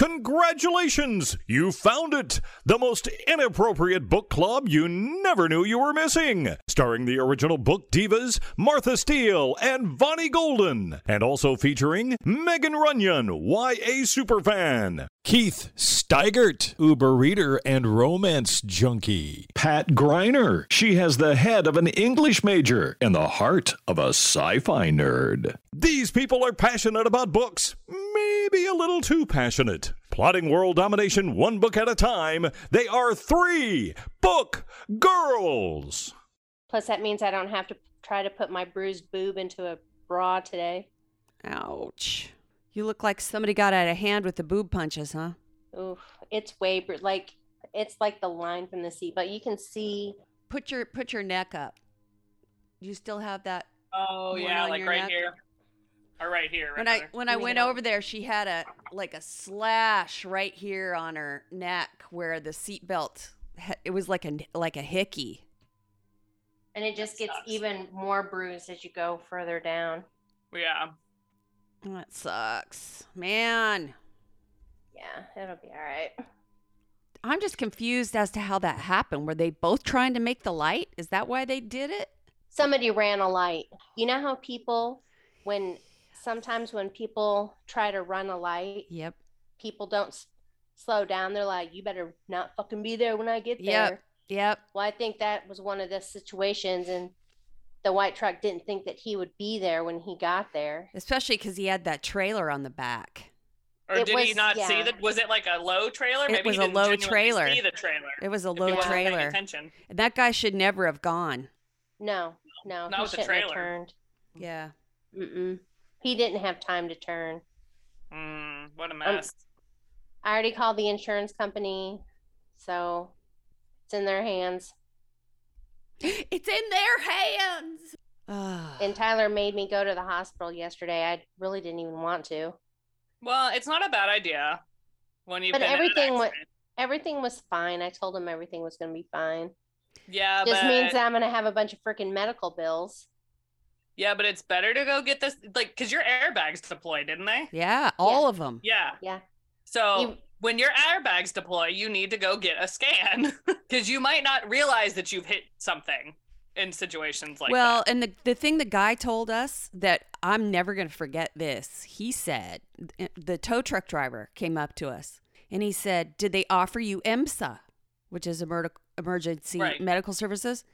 Congratulations! You found it! The most inappropriate book club you never knew you were missing. Starring the original book divas Martha Steele and Vonnie Golden. And also featuring Megan Runyon, YA superfan. Keith Steigert, Uber reader and romance junkie. Pat Griner, she has the head of an English major and the heart of a sci fi nerd. These people are passionate about books, maybe a little too passionate. Plotting world domination one book at a time, they are three book girls. Plus, that means I don't have to try to put my bruised boob into a bra today. Ouch. You look like somebody got out of hand with the boob punches, huh? Oof, it's way bru- like it's like the line from the sea, but you can see. Put your put your neck up. You still have that Oh yeah, on like right neck? here, or right here. Right when I when I went up. over there, she had a like a slash right here on her neck where the seatbelt. ha- It was like a like a hickey. And it just gets sucks. even more bruised as you go further down. yeah, That sucks, man. Yeah, it'll be all right. I'm just confused as to how that happened. Were they both trying to make the light? Is that why they did it? Somebody ran a light. You know how people, when sometimes when people try to run a light, Yep. people don't s- slow down. They're like, "You better not fucking be there when I get there." Yep. Yep. Well, I think that was one of the situations, and the white truck didn't think that he would be there when he got there. Especially because he had that trailer on the back. or It did he was- not see yeah. that? Was it like a low trailer? It Maybe was he a didn't low trailer. See the trailer. It was a if he low wasn't trailer. Attention. And that guy should never have gone. No, no, Not he with the shouldn't have trailer. turned. Yeah. Mm-mm. He didn't have time to turn. Mm, what a Um, mess. I already called the insurance company, so it's in their hands. It's in their hands. And Tyler made me go to the hospital yesterday. I really didn't even want to. well, it's not a bad idea when you've But been in an everything wa- accident. Everything was fine. I told him everything was going to be fine. Yeah, Just but means I'm going to have a bunch of freaking medical bills. Yeah, but it's better to go get this like because your airbags deployed, didn't they? yeah, all of them. Yeah. Yeah. So You- when your airbags deploy, you need to go get a scan because you might not realize that you've hit something in situations like well, that. Well, and the the thing the guy told us that I'm never going to forget this. He said eh, the tow truck driver came up to us and he said, "Did they offer you EMSA, which is emer- emergency Right. medical services?"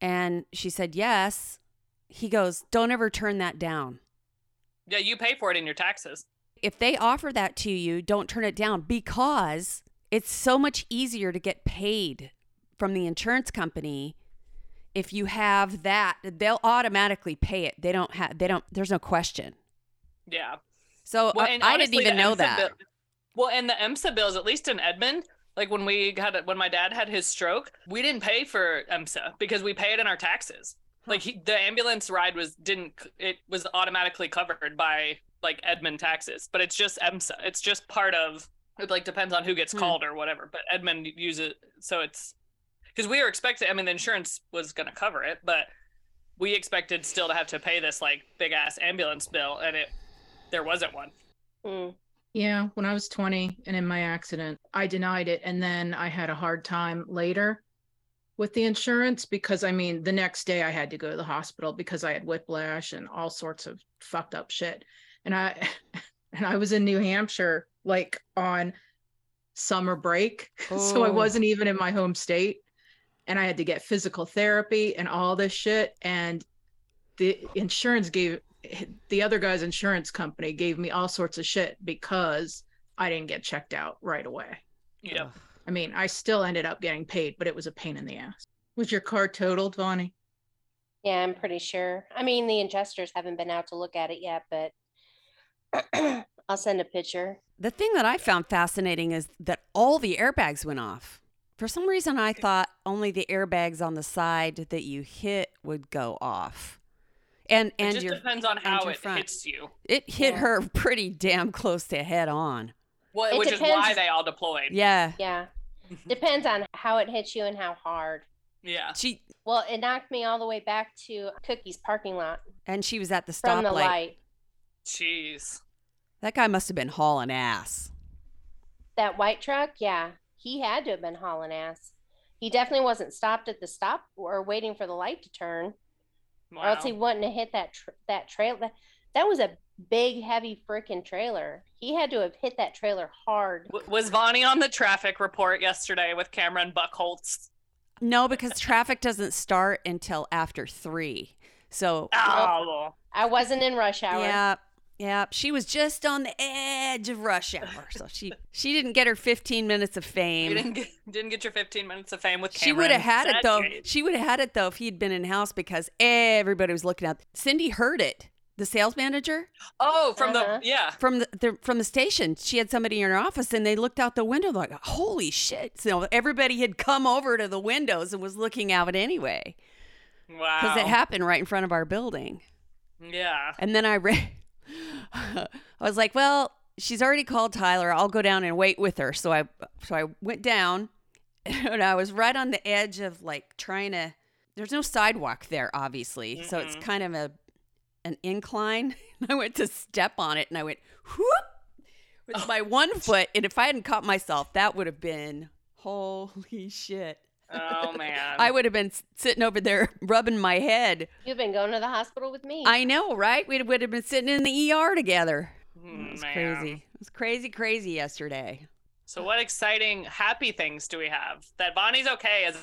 And she said, "Yes." He goes, "Don't ever turn that down." Yeah, you pay for it in your taxes. if they offer that to you, don't turn it down because it's so much easier to get paid from the insurance company if you have that they'll automatically pay it they don't have they don't there's no question Yeah. so Well, I, I didn't even know that bill- well, and the EMSA bills, at least in Edmond, like when we had it, when my dad had his stroke, we didn't pay for EMSA because we pay it in our taxes. Like he, the ambulance ride was didn't it was automatically covered by like Edmond taxes, but it's just EMSA. It's just part of it. Like depends on who gets Hmm. called or whatever. But Edmond uses it, so it's because we were expecting. I mean, the insurance was going to cover it, but we expected still to have to pay this like big ass ambulance bill, and it there wasn't one. Mm. Yeah, when I was 20 and in my accident, I denied it. And then I had a hard time later with the insurance because I mean, the next day I had to go to the hospital because I had whiplash and all sorts of fucked up shit. And I, and I was in New Hampshire like on summer break. so I Oh. wasn't even in my home state. And I had to get physical therapy and all this shit. And the insurance gave the other guy's insurance company gave me all sorts of shit because I didn't get checked out right away. Yeah. I mean, I still ended up getting paid, but it was a pain in the ass. Was your car totaled, Vonnie? Yeah, I'm pretty sure. I mean, the adjusters haven't been out to look at it yet, but I'll send a picture. the thing that i found fascinating is that all the airbags went off for some reason i thought only the airbags on the side that you hit would go off and and It just your depends on how it front. hits you. it hit Yeah. her pretty damn close to head on Well, It which is why they all deployed. yeah Yeah. Mm-hmm. Depends on how it hits you and how hard. Yeah. she Well, it knocked me all the way back to Cookie's parking lot and she was at the from the stoplight light. Jeez. that guy must have been hauling ass That white truck, yeah, he had to have been hauling ass. He definitely wasn't stopped at the stop or waiting for the light to turn, Wow. or else he wouldn't have hit that tr- that trail. That, that was a big, heavy freaking trailer. He had to have hit that trailer hard. W- Was Vonnie on the traffic report yesterday with Cameron Buckholtz? No, because traffic doesn't start until after three. So Oh, I wasn't in rush hour. yeah, yeah, she was just on the edge of rush hour, so she she didn't get her 15 minutes of you fame. didn't get, didn't get your 15 minutes of fame with Cameron. She would have had it though. great. She would have had it though if he'd been in house because everybody was looking out. Cindy heard it. The sales manager Oh, from Uh-huh. the yeah. from the, the from the station, she had somebody in her office, and they looked out the window like, "Holy shit!" So everybody had come over to the windows and was looking out anyway Wow. because it happened right in front of our building. Yeah. And then I read, I was like, well, she's already called Tyler. I'll go down and wait with her. So I, so I went down, and I was right on the edge of like trying to. There's no sidewalk there, obviously, so it's kind of a an incline. I went to step on it, and I went whoop with my one foot. And if I hadn't caught myself, that would have been holy shit. Oh man. I would have been sitting over there rubbing my head. You've been going to the hospital with me. I know, right? We would have been sitting in the ER together. Mm, It was man. crazy. It was crazy, crazy yesterday. So what exciting happy things do we have? That Vonnie's okay as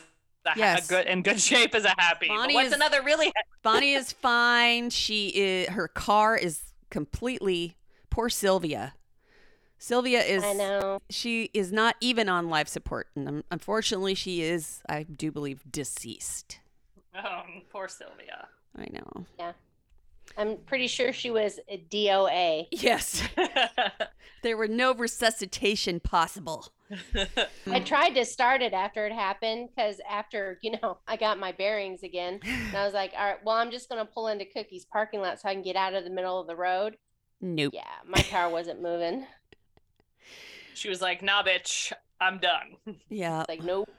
a, Yes. a good in good shape as a happy. But Vonnie what's is- another really Vonnie is fine. She is. Her car is completely. Poor Sylvia. Sylvia is. I know. She is not even on life support, and um, unfortunately, she is. I do believe deceased. Oh, poor Sylvia. I know. I'm pretty sure she was a DOA. Yes, there were no resuscitation possible. I tried to start it after it happened because after, you know, I got my bearings again. And I was like, all right, well, I'm just going to pull into Cookie's parking lot so I can get out of the middle of the road. Nope. Yeah, my car wasn't moving. she was like, "Nah, bitch, I'm done." Yeah. It's like, nope.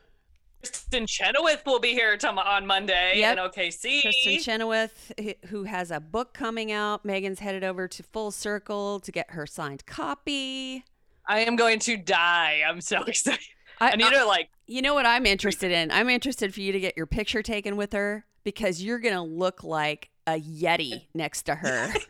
Kristin Chenoweth will be here tom- on Monday Yep. in OKC. Kristin Chenoweth, who has a book coming out. Megan's headed over to Full Circle to get her signed copy. I am going to die. I'm so excited. I, I need to like. You know what I'm interested in? I'm interested for you to get your picture taken with her because you're gonna look like a yeti next to her.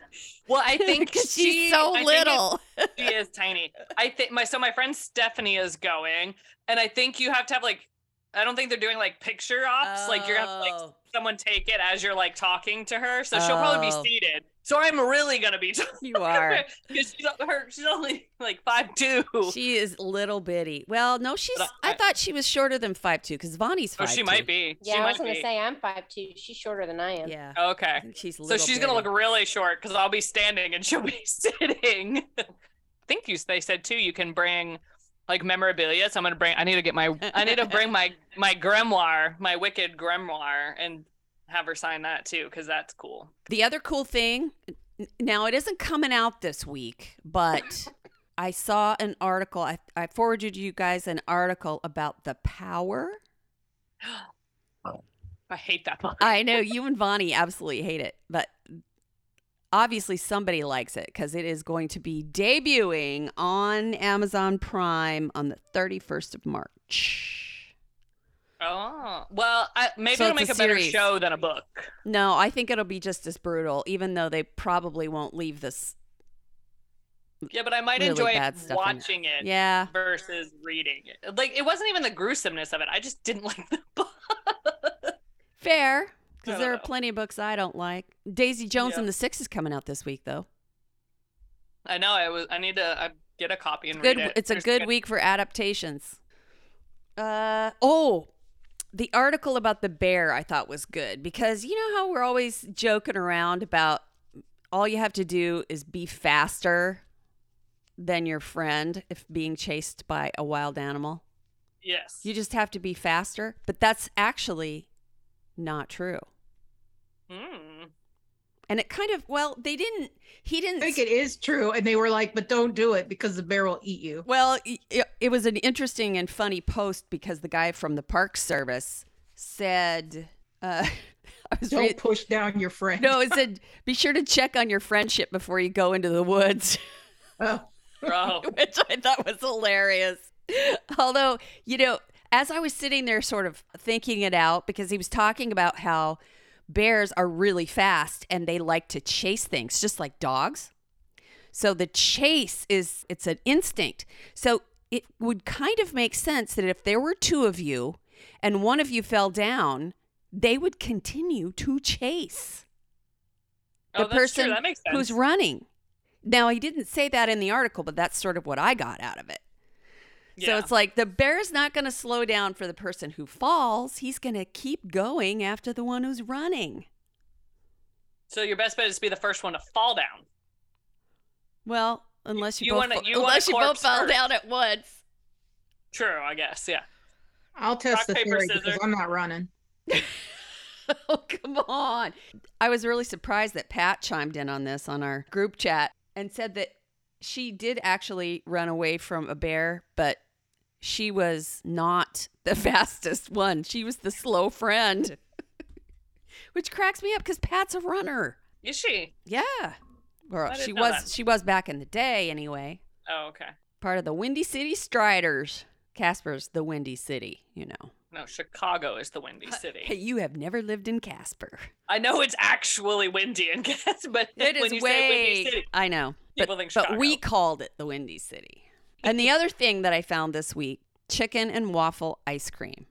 Well, I think 'Cause she, she's so I little. she is tiny. I think my so my friend Stephanie is going, and I think you have to have like. I don't think they're doing like picture ops. Like you're gonna have to like Oh, someone take it as you're like talking to her, so she'll probably be Oh. seated. So I'm really gonna be talking you are. because she's her she's only like five two. She is little bitty. Well, no, she's. But I, I- thought she was shorter than five two because Vonnie's Oh, five. she might be. Yeah, she I was going to be. say, I'm five two. She's shorter than I am. Yeah. Okay. I think she's. So Little she's gonna look really short because I'll be standing and she'll be sitting. I think you they said too you can bring like memorabilia. So I'm gonna bring. I need to get my. I need to bring my my grimoire, my wicked grimoire, and have her sign that too because that's cool. The other cool thing, now it isn't coming out this week, but I saw an article. I, I forwarded you guys an article about the power. I hate that book. I know you and Vonnie absolutely hate it, but obviously somebody likes it because it is going to be debuting on Amazon Prime on the 31st of March. Oh well, I, maybe So it'll make a a, better show than a book. No, I think it'll be just as brutal, even though they probably won't leave this. Yeah, but I might Really enjoy in it. watching it Yeah. versus reading it. Like it wasn't even the gruesomeness of it. I just didn't like the book. Fair, because there are plenty of books I don't like. Daisy Jones Yeah. and the Six is coming out this week, though. I know. I was. I need to I get a copy and Good. read it. It's a There's good week for adaptations. Uh oh, the article about the bear I thought was good because you know how we're always joking around about all you have to do is be faster than your friend if being chased by a wild animal. Yes. You just have to be faster, but that's actually not true. Mm. And it kind of well, they didn't. He didn't. think it is true. And they were like, but don't do it because the bear will eat you. Well, it, it was an interesting and funny post because the guy from the Park Service said, uh, "I was Don't reading, push down your friend. no, it said be sure to check on your friendship before you go into the woods." Oh, which I thought was hilarious. Although, you know, as I was sitting there sort of thinking it out, because he was talking about how bears are really fast and they like to chase things, just like dogs. So the chase is it's an instinct. So it would kind of make sense that if there were two of you and one of you fell down, they would continue to chase oh, the oh, that's true. person That makes sense. who's running. Now, he didn't say that in the article, but that's sort of what I got out of it. So it's like the bear's not going to slow down for the person who falls. He's going to keep going after the one who's running. So your best bet is to be the first one to fall down. Well, unless you, You both, wanna- you unless you both corpse fell first. down at once. True, I guess. Yeah. I'll test Rock, the paper, theory because. I'm not running. oh, come on. I was really surprised that Pat chimed in on this on our group chat and said that she did actually run away from a bear, but she was not the fastest one. She was the slow friend, which cracks me up because Pat's a runner. Is she? Yeah. Or she was that. she was back in the day anyway. Oh, okay. Part of the Windy City Striders. Casper's the Windy City, you know. No, Chicago is the windy Hey, city. you have never lived in Casper. I know it's actually windy in Casper, but It is way. windy city, I know, people think but we called it the Windy City. And the other thing that I found this week: chicken and waffle ice cream.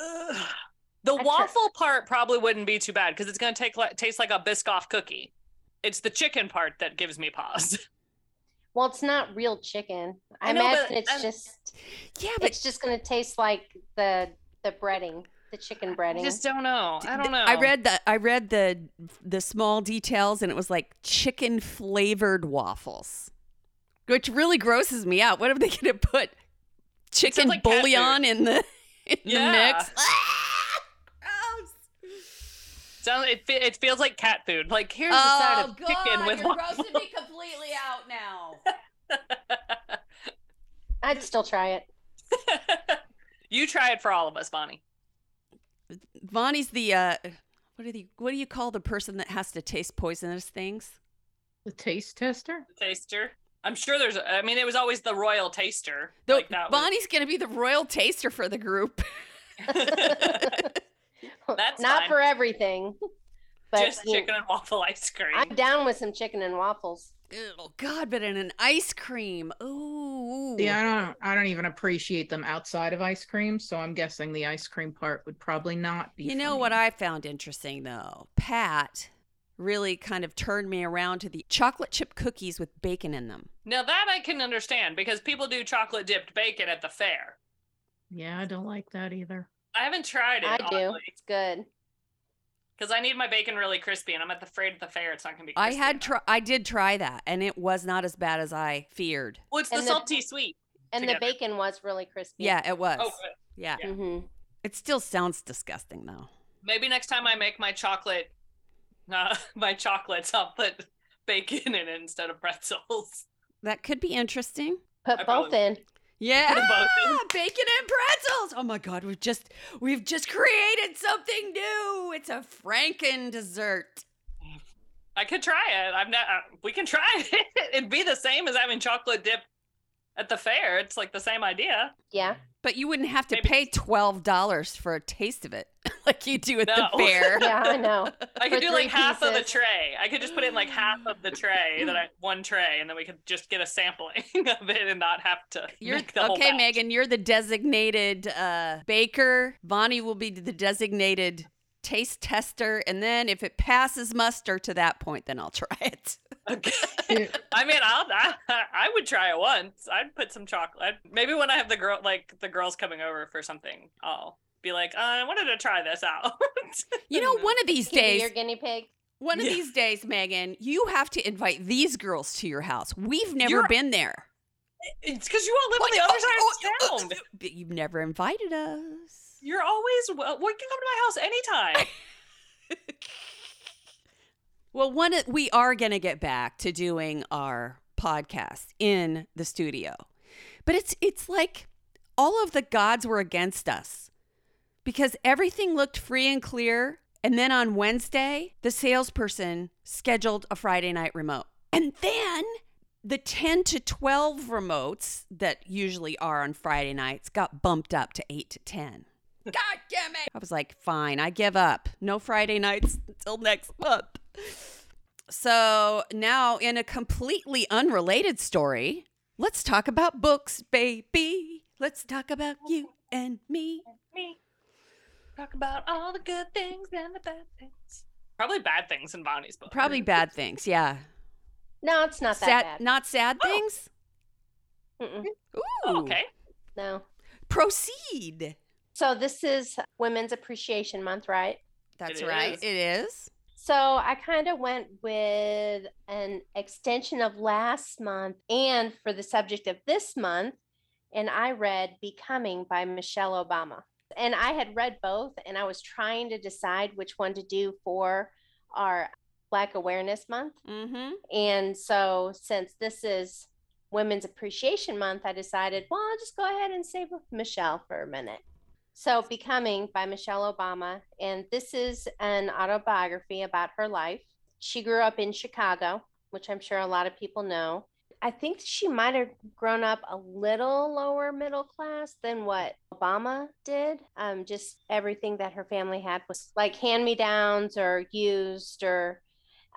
Ugh. the I tr- waffle part probably wouldn't be too bad because it's gonna take like, taste like a Biscoff cookie. It's the chicken part that gives me pause. Well, it's not real chicken. I, I know, but imagine it's I'm- just Yeah, but it's just gonna taste like the the breading, the chicken breading. I just don't know. I don't know. I read the I read the the small details, and it was like chicken flavored waffles, which really grosses me out. What are they going to put chicken like bouillon in the in Yeah. the mix? Ah. Sounds it, it feels like cat food. Like here's a Oh side of God, chicken with you're waffle. roasting me completely out now. I'd still try it. you try it for all of us, Vonnie. Vonnie's the uh, what do you what do you call the person that has to taste poisonous things? The taste tester? The taster. I'm sure there's. I mean, it was always the royal taster. The, like that was- Vonnie's gonna be the royal taster for the group. That's not fine. for everything. But Just you know, chicken and waffle ice cream. I'm down with some chicken and waffles. Oh God, but in an ice cream. Ooh. Yeah, I don't I don't even appreciate them outside of ice cream, so I'm guessing the ice cream part would probably not be You know me. what I found interesting though? Pat really kind of turned me around to the chocolate chip cookies with bacon in them. Now that I can understand because people do chocolate dipped bacon at the fair. Yeah, I don't like that either. I haven't tried it. I do. It's good. Because I need my bacon really crispy, and I'm at the afraid at the fair it's not gonna be. I had enough. try I did try that and it was not as bad as I feared. Well, it's the And the- salty sweet. And Together. the bacon was really crispy. Yeah, it was. Oh, good. yeah. Yeah. hmm It still sounds disgusting though. Maybe next time I make my chocolate, uh, my chocolates, I'll put bacon in it instead of pretzels. That could be interesting. Put I both probably- in. Yeah, them both in. bacon and pretzels. Oh my god, we've just we've just created something new. It's a Franken dessert. I could try it. I've not. Uh, we can try it. It'd be the same as having chocolate dip at the fair. It's like the same idea. Yeah. But you wouldn't have to Maybe- pay twelve dollars for a taste of it like you do at No. the fair. Yeah, I know. I could For do like three half of the tray. I could just put in like half of the tray that I one tray, and then we could just get a sampling of it and not have to. You're make the whole okay, batch. Megan. You're the designated uh, baker. Vonnie will be the designated taste tester, and then if it passes muster to that point, then I'll try it. Okay. I mean, I'll, I, I would try it once. I'd put some chocolate. Maybe when I have the girl, like the girls coming over for something, I'll be like, uh, I wanted to try this out. You know, one of these Can days, your guinea pig. one of Yeah. these days, Megan, you have to invite these girls to your house. We've never You're- been there. it's because you all live on the What? other side Oh, of oh, town. oh, But you've never invited us. You're always well. We can come to my house anytime. Well, one we are going to get back to doing our podcast in the studio. But it's it's like all of the gods were against us because everything looked free and clear and then on Wednesday, the salesperson scheduled a Friday night remote. And then the 10 to 12 remotes that usually are on Friday nights got bumped up to 8 to 10. God damn it. I was like, fine, I give up. No Friday nights until next month. So now, in a completely unrelated story, let's talk about books, baby. Let's talk about you and me. Me. Talk about all the good things and the bad things. Probably bad things in Vonnie's book. Probably bad things, yeah. No, it's not that sad, bad. not sad Oh. things. Mm-mm. Ooh, Oh, okay. No. Proceed. So this is Women's Appreciation Month, right? That's It right. is. It is. So I kind of went with an extension of last month and for the subject of this month, and I read Becoming by Michelle Obama. And I had read both, and I was trying to decide which one to do for our Black Awareness Month. Mm-hmm. And so, since this is Women's Appreciation Month, I decided, well, I'll just go ahead and save Michelle for a minute. So, Becoming by Michelle Obama. And this is an autobiography about her life. She grew up in Chicago, which I'm sure a lot of people know. I think she might have grown up a little lower middle class than what Obama did. Um, just everything that her family had was like hand me downs or used or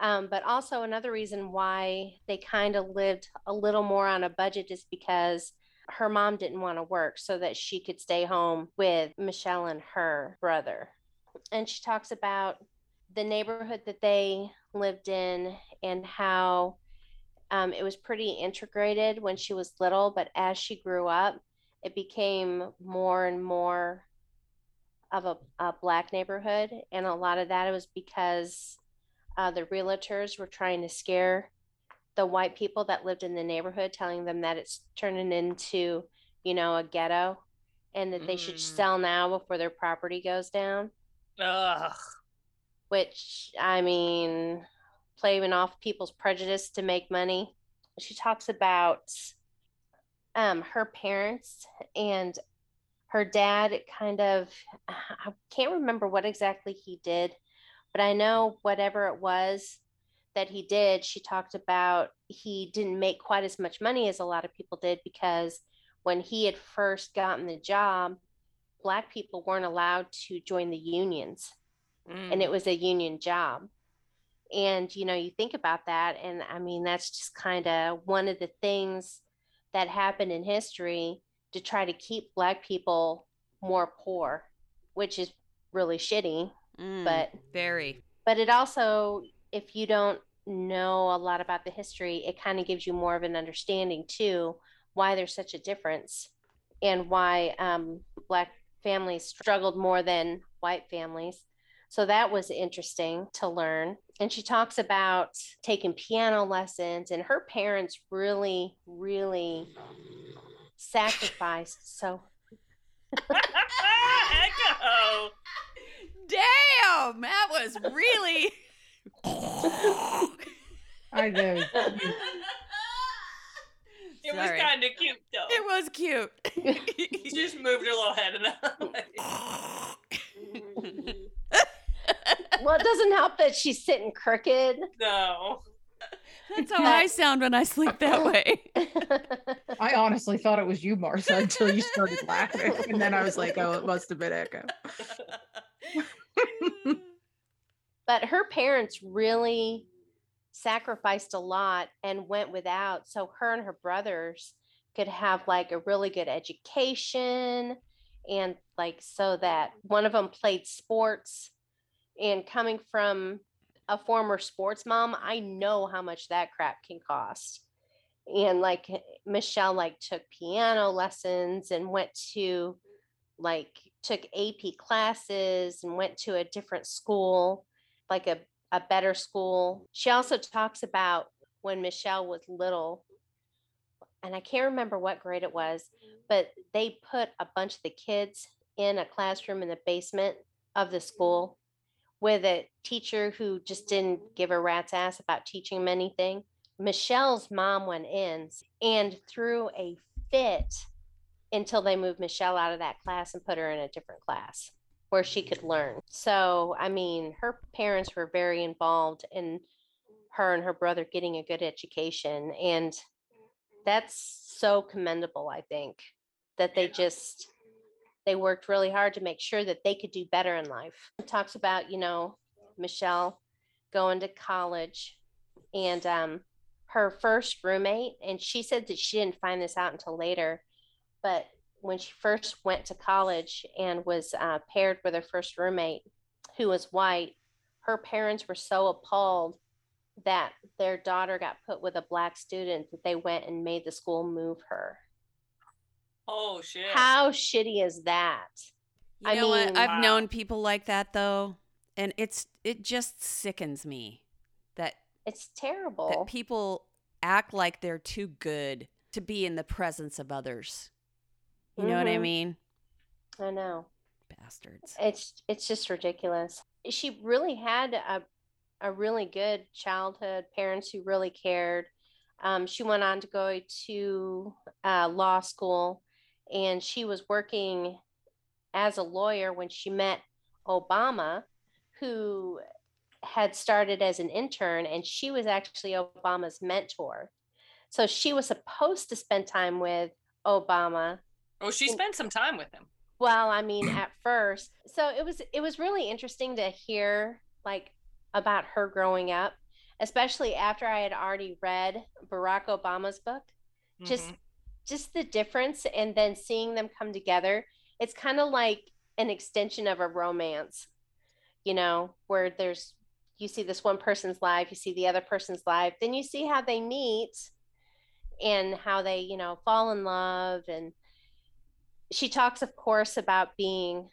um, but also another reason why they kind of lived a little more on a budget is because her mom didn't want to work so that she could stay home with Michelle and her brother. And she talks about the neighborhood that they lived in and how um, it was pretty integrated when she was little, but as she grew up, it became more and more of a, a black neighborhood. And a lot of that was because uh, the realtors were trying to scare the white people that lived in the neighborhood, telling them that it's turning into, you know, a ghetto and that they should Mm. sell now before their property goes down. Ugh. Which, I mean, playing off people's prejudice to make money. She talks about um, her parents and her dad kind of, I can't remember what exactly he did, but I know whatever it was that he did, she talked about he didn't make quite as much money as a lot of people did because when he had first gotten the job, Black people weren't allowed to join the unions and Mm. it was a union job. And you know, you think about that, and I mean, that's just kind of one of the things that happened in history to try to keep Black people more poor, which is really shitty. Mm, But very. but it also, if you don't know a lot about the history, it kind of gives you more of an understanding too why there's such a difference and why um, Black families struggled more than white families. So that was interesting to learn. And she talks about taking piano lessons, and her parents really, really sacrificed. So Echo. Damn, that was really. I know. It was kind of cute though. It was cute. She just moved her little head in that well, it doesn't help that she's sitting crooked. No. That's how I sound when I sleep that way. I honestly thought it was you, Martha, until you started laughing. And then I was like, oh, it must have been Echo. But her parents really sacrificed a lot and went without so her and her brothers could have like a really good education and like so that one of them played sports and coming from a former sports mom i know how much that crap can cost. And like michelle like took piano lessons and went to like took ap classes and went to a different school like a, a better school. She also talks about when Michelle was little, and I can't remember what grade it was, but they put a bunch of the kids in a classroom in the basement of the mm-hmm. school with a teacher who just didn't give a rat's ass about teaching them anything. Michelle's mom went in and threw a fit until they moved Michelle out of that class and put her in a different class where she could learn. So, I mean, her parents were very involved in her and her brother getting a good education. And that's so commendable, I think, that they just they worked really hard to make sure that they could do better in life. It talks about, you know, Michelle going to college and um her first roommate and she said that she didn't find this out until later, but when she first went to college and was uh, paired with her first roommate who was white, her parents were so appalled that their daughter got put with a black student that they went and made the school move her. Oh shit. How shitty is that? You I know what? mean- I've Wow. known people like that though, and it's it just sickens me that It's terrible. that people act like they're too good to be in the presence of others. You know what I Mhm. mean? I know. Bastards. It's it's just ridiculous. She really had a a really good childhood, parents who really cared. Um, she went on to go to uh, law school, and she was working as a lawyer when she met Obama, who had started as an intern, and she was actually Obama's mentor. So she was supposed to spend time with Obama Oh, she spent some time with him. well, I mean, at first, so it was it was really interesting to hear like about her growing up, especially after I had already read Barack Obama's book. Just Mhm. just the difference and then seeing them come together. It's kind of like an extension of a romance, you know, where there's you see this one person's life, you see the other person's life, then you see how they meet and how they, you know, fall in love and she talks of course about being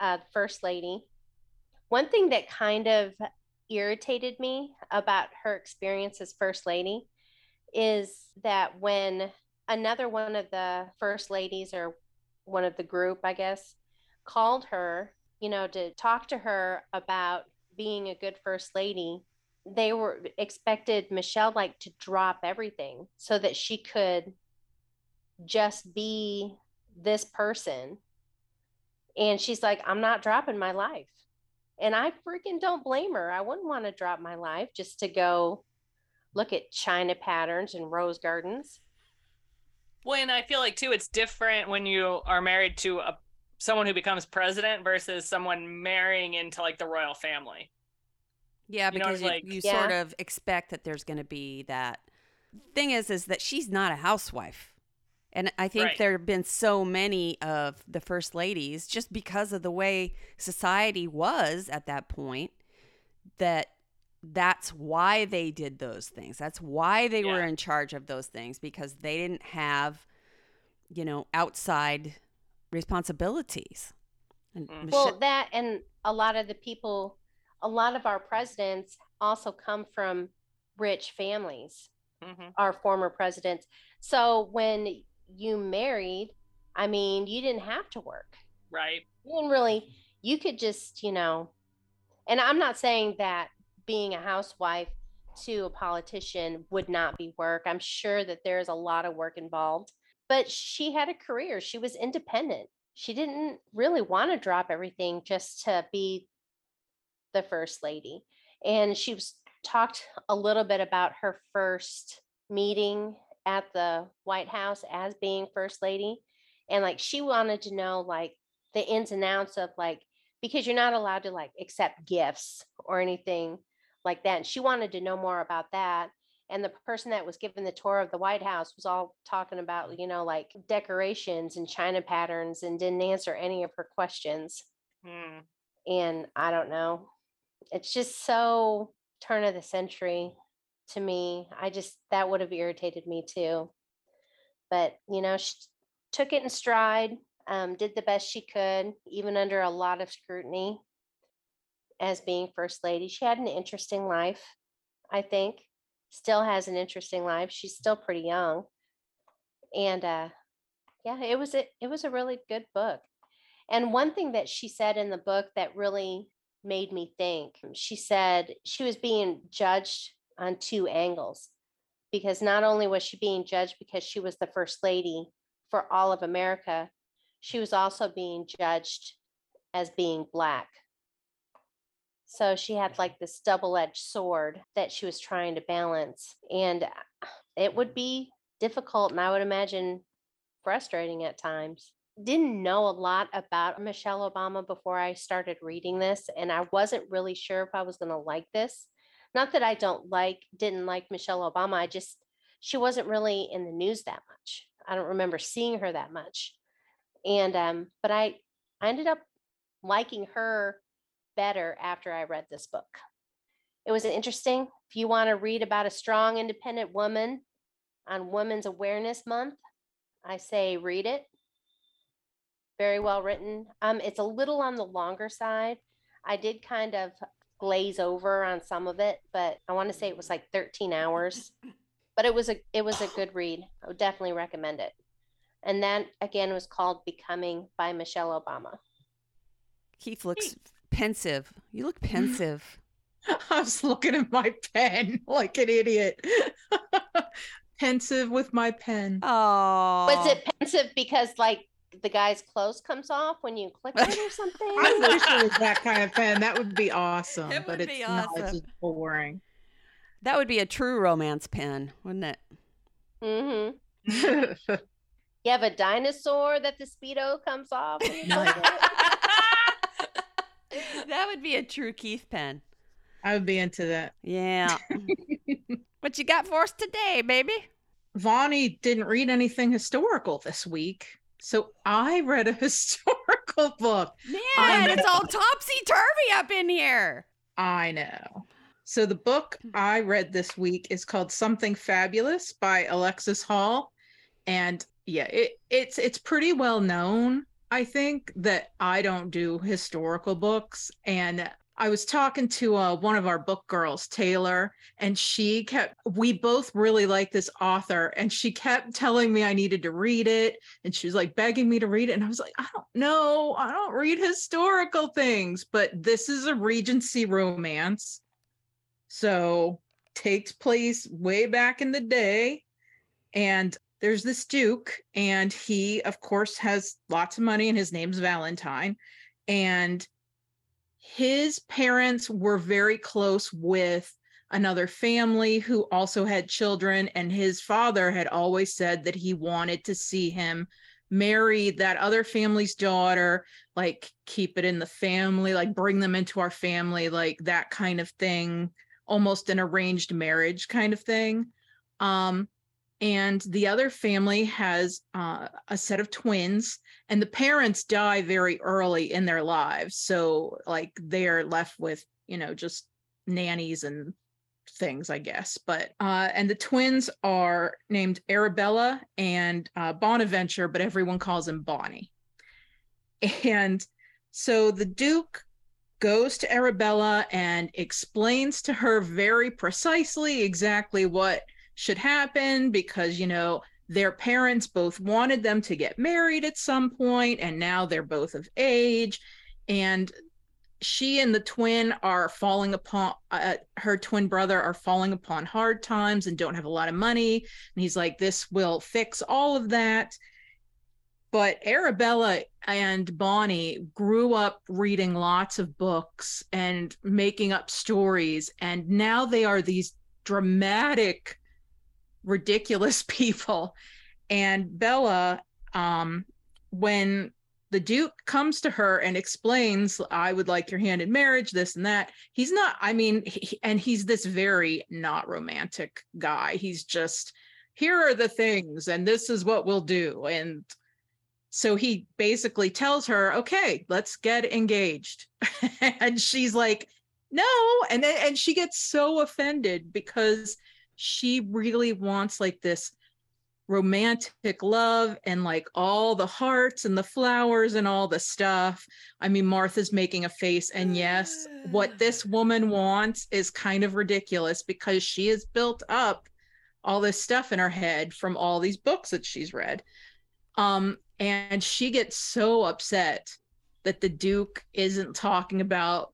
uh, first lady. One thing that kind of irritated me about her experience as first lady is that when another one of the first ladies or one of the group i guess called her you know to talk to her about being a good first lady they were expected michelle like to drop everything so that she could just be this person. And she's like, I'm not dropping my life. And I freaking don't blame her. I wouldn't want to drop my life just to go look at China patterns and rose gardens. Well, and I feel like too, it's different when you are married to a someone who becomes president versus someone marrying into like the royal family. Yeah, You know, because you, you Yeah. sort of expect that there's going to be that. Thing is, is that she's not a housewife, and I think Right. there have been so many of the first ladies just because of the way society was at that point that that's why they did those things. That's why they were in charge of those things because they didn't have, you know, outside responsibilities. And Mm. Well, Michelle- that and a lot of the people, a lot of our presidents also come from rich families. hmm our former presidents. So when you married, I mean, you didn't have to work. Right. You didn't really, you could just, you know, and I'm not saying that being a housewife to a politician would not be work. I'm sure that there's a lot of work involved, but she had a career. She was independent. She didn't really want to drop everything just to be the first lady. And she was talked a little bit about her first meeting at the White House as being first lady. And like she wanted to know like the ins and outs of like because you're not allowed to like accept gifts or anything like that. And she wanted to know more about that. And the person that was given the tour of the White House was all talking about, you know, like decorations and China patterns and didn't answer any of her questions Mm. and I don't know. It's just so turn of the century to me. I just that would have irritated me too. But you know, she took it in stride, um, did the best she could, even under a lot of scrutiny. As being first lady, she had an interesting life. I think still has an interesting life. She's still pretty young, and uh, yeah, it was a, it was a really good book. And one thing that she said in the book that really made me think, she said she was being judged on two angles because not only was she being judged because she was the first lady for all of America, she was also being judged as being black. So she had mm-hmm. like this double edged sword that she was trying to balance. And it would be difficult and I would imagine frustrating at times. Didn't know a lot about Michelle Obama before I started reading this, and I wasn't really sure if I was going to like this. Not that I don't like, didn't like Michelle Obama. I just, she wasn't really in the news that much. I don't remember seeing her that much. And, um, but I, I ended up liking her better after I read this book. It was interesting. If you want to read about a strong, independent woman on Women's Awareness Month, I say read it. Very well written. Um, it's a little on the longer side. I did kind of glaze over on some of it, but I want to say it was like 13 hours. But it was a it was a good read. I would definitely recommend it. And that again was called Becoming by Michelle Obama. Keith looks pensive. You look pensive. I was looking at my pen like an idiot. pensive with my pen. Oh. Was it pensive because like the guy's clothes comes off when you click it or something? I wish it was that kind of pen. That would be awesome. It but would it's be not. It's awesome. just boring. That would be a true romance pen, wouldn't it? mm-hmm. You have a dinosaur that the speedo comes off. when you click it? that would be a true Keith pen. I would be into that. Yeah. what you got for us today, baby? Vonnie didn't read anything historical this week. So I read a historical book. Man, it's all topsy turvy up in here. I know. So the book I read this week is called Something Fabulous by Alexis Hall. And yeah, it, it's it's pretty well known, I think, that I don't do historical books. And I was talking to uh, one of our book girls, Taylor, and she kept, we both really like this author, and she kept telling me I needed to read it. And she was like begging me to read it. And I was like, I don't know, I don't read historical things, but this is a Regency romance. So takes place way back in the day. And there's this Duke, and he, of course, has lots of money, and his name's Valentine. And his parents were very close with another family who also had children and his father had always said that he wanted to see him marry that other family's daughter like keep it in the family like bring them into our family like that kind of thing almost an arranged marriage kind of thing. Um and the other family has uh, a set of twins and the parents die very early in their lives. So like they're left with you know just nannies and things i guess. But uh and the twins are named arabella and uh bonaventure but everyone calls him bonnie. And so the duke goes to arabella and explains to her very precisely exactly what should happen because you know their parents both wanted them to get married at some point and now they're both of age. And she and the twin are falling upon uh, her twin brother are falling upon hard times and don't have a lot of money. And he's like this will fix all of that. But arabella and bonnie grew up reading lots of books and making up stories. And now they are these dramatic ridiculous people. And bella um when the duke comes to her and explains i would like your hand in marriage this and that he's not i mean he, and he's this very not romantic guy. He's just here are the things and this is what we'll do. And so he basically tells her okay let's get engaged. And she's like no. And then and she gets so offended because she really wants like this romantic love and like all the hearts and the flowers and all the stuff. I mean, Martha's making a face. And yes, what this woman wants is kind of ridiculous because she has built up all this stuff in her head from all these books that she's read. Um, and she gets so upset that the Duke isn't talking about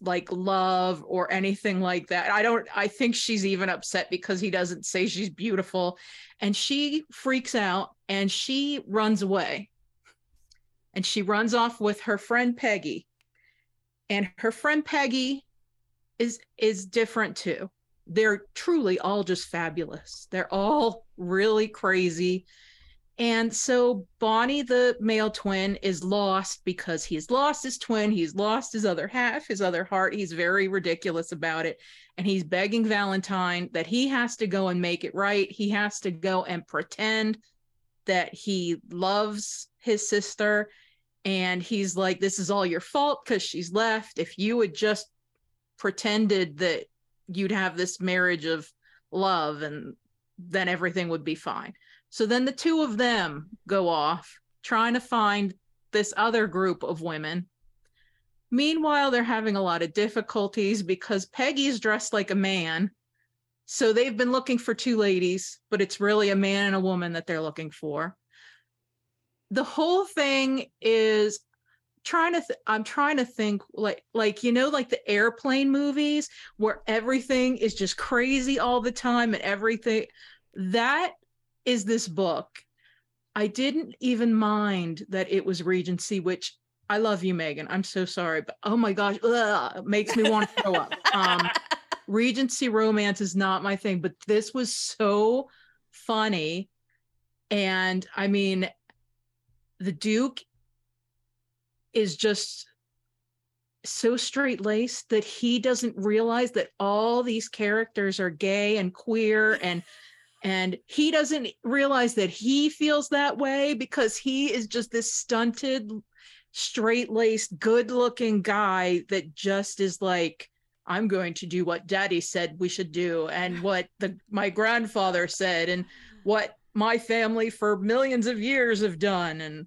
like love or anything like that. I don't I think she's even upset because he doesn't say she's beautiful and she freaks out and she runs away. And she runs off with her friend Peggy. And her friend Peggy is is different too. they're truly all just fabulous. They're all really crazy. And so Bonnie, the male twin, is lost because he's lost his twin. He's lost his other half, his other heart. He's very ridiculous about it. And he's begging Valentine that he has to go and make it right. He has to go and pretend that he loves his sister. And he's like, This is all your fault because she's left. If you had just pretended that you'd have this marriage of love and then everything would be fine. So then the two of them go off trying to find this other group of women. Meanwhile, they're having a lot of difficulties because Peggy's dressed like a man. So they've been looking for two ladies, but it's really a man and a woman that they're looking for. The whole thing is trying to th- i'm trying to think like like you know like the airplane movies where everything is just crazy all the time and everything that is this book? I didn't even mind that it was regency which i love you megan. I'm so sorry but oh my gosh ugh, it makes me want to throw up. Um regency romance is not my thing but this was so funny. And i mean the duke is just so straight laced that he doesn't realize that all these characters are gay and queer and and he doesn't realize that he feels that way because he is just this stunted straight laced good looking guy that just is like i'm going to do what daddy said we should do and what the my grandfather said and what my family for millions of years have done and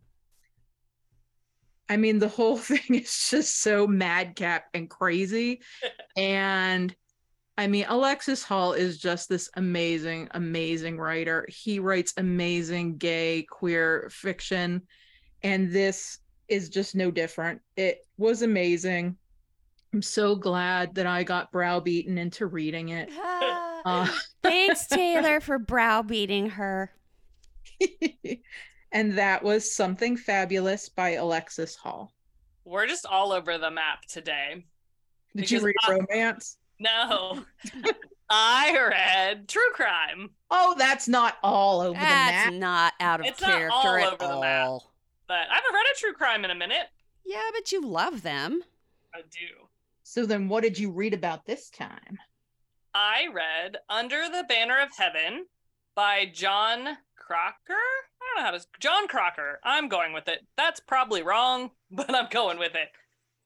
I mean, the whole thing is just so madcap and crazy. and I mean, Alexis Hall is just this amazing, amazing writer. He writes amazing gay, queer fiction. And this is just no different. It was amazing. I'm so glad that I got browbeaten into reading it. uh, Thanks, Taylor, for browbeating her. and that was Something Fabulous by Alexis Hall. We're just all over the map today. Did you read I, romance? No. I read true crime. Oh, that's not all over that's the map. not out of it's character not all at over all. the map. But I haven't read a true crime in a minute. Yeah, but you love them. I do. So then what did you read about this time? I read Under the Banner of Heaven by John Crocker. I don't know how to. John Crocker. I'm going with it. That's probably wrong, but I'm going with it.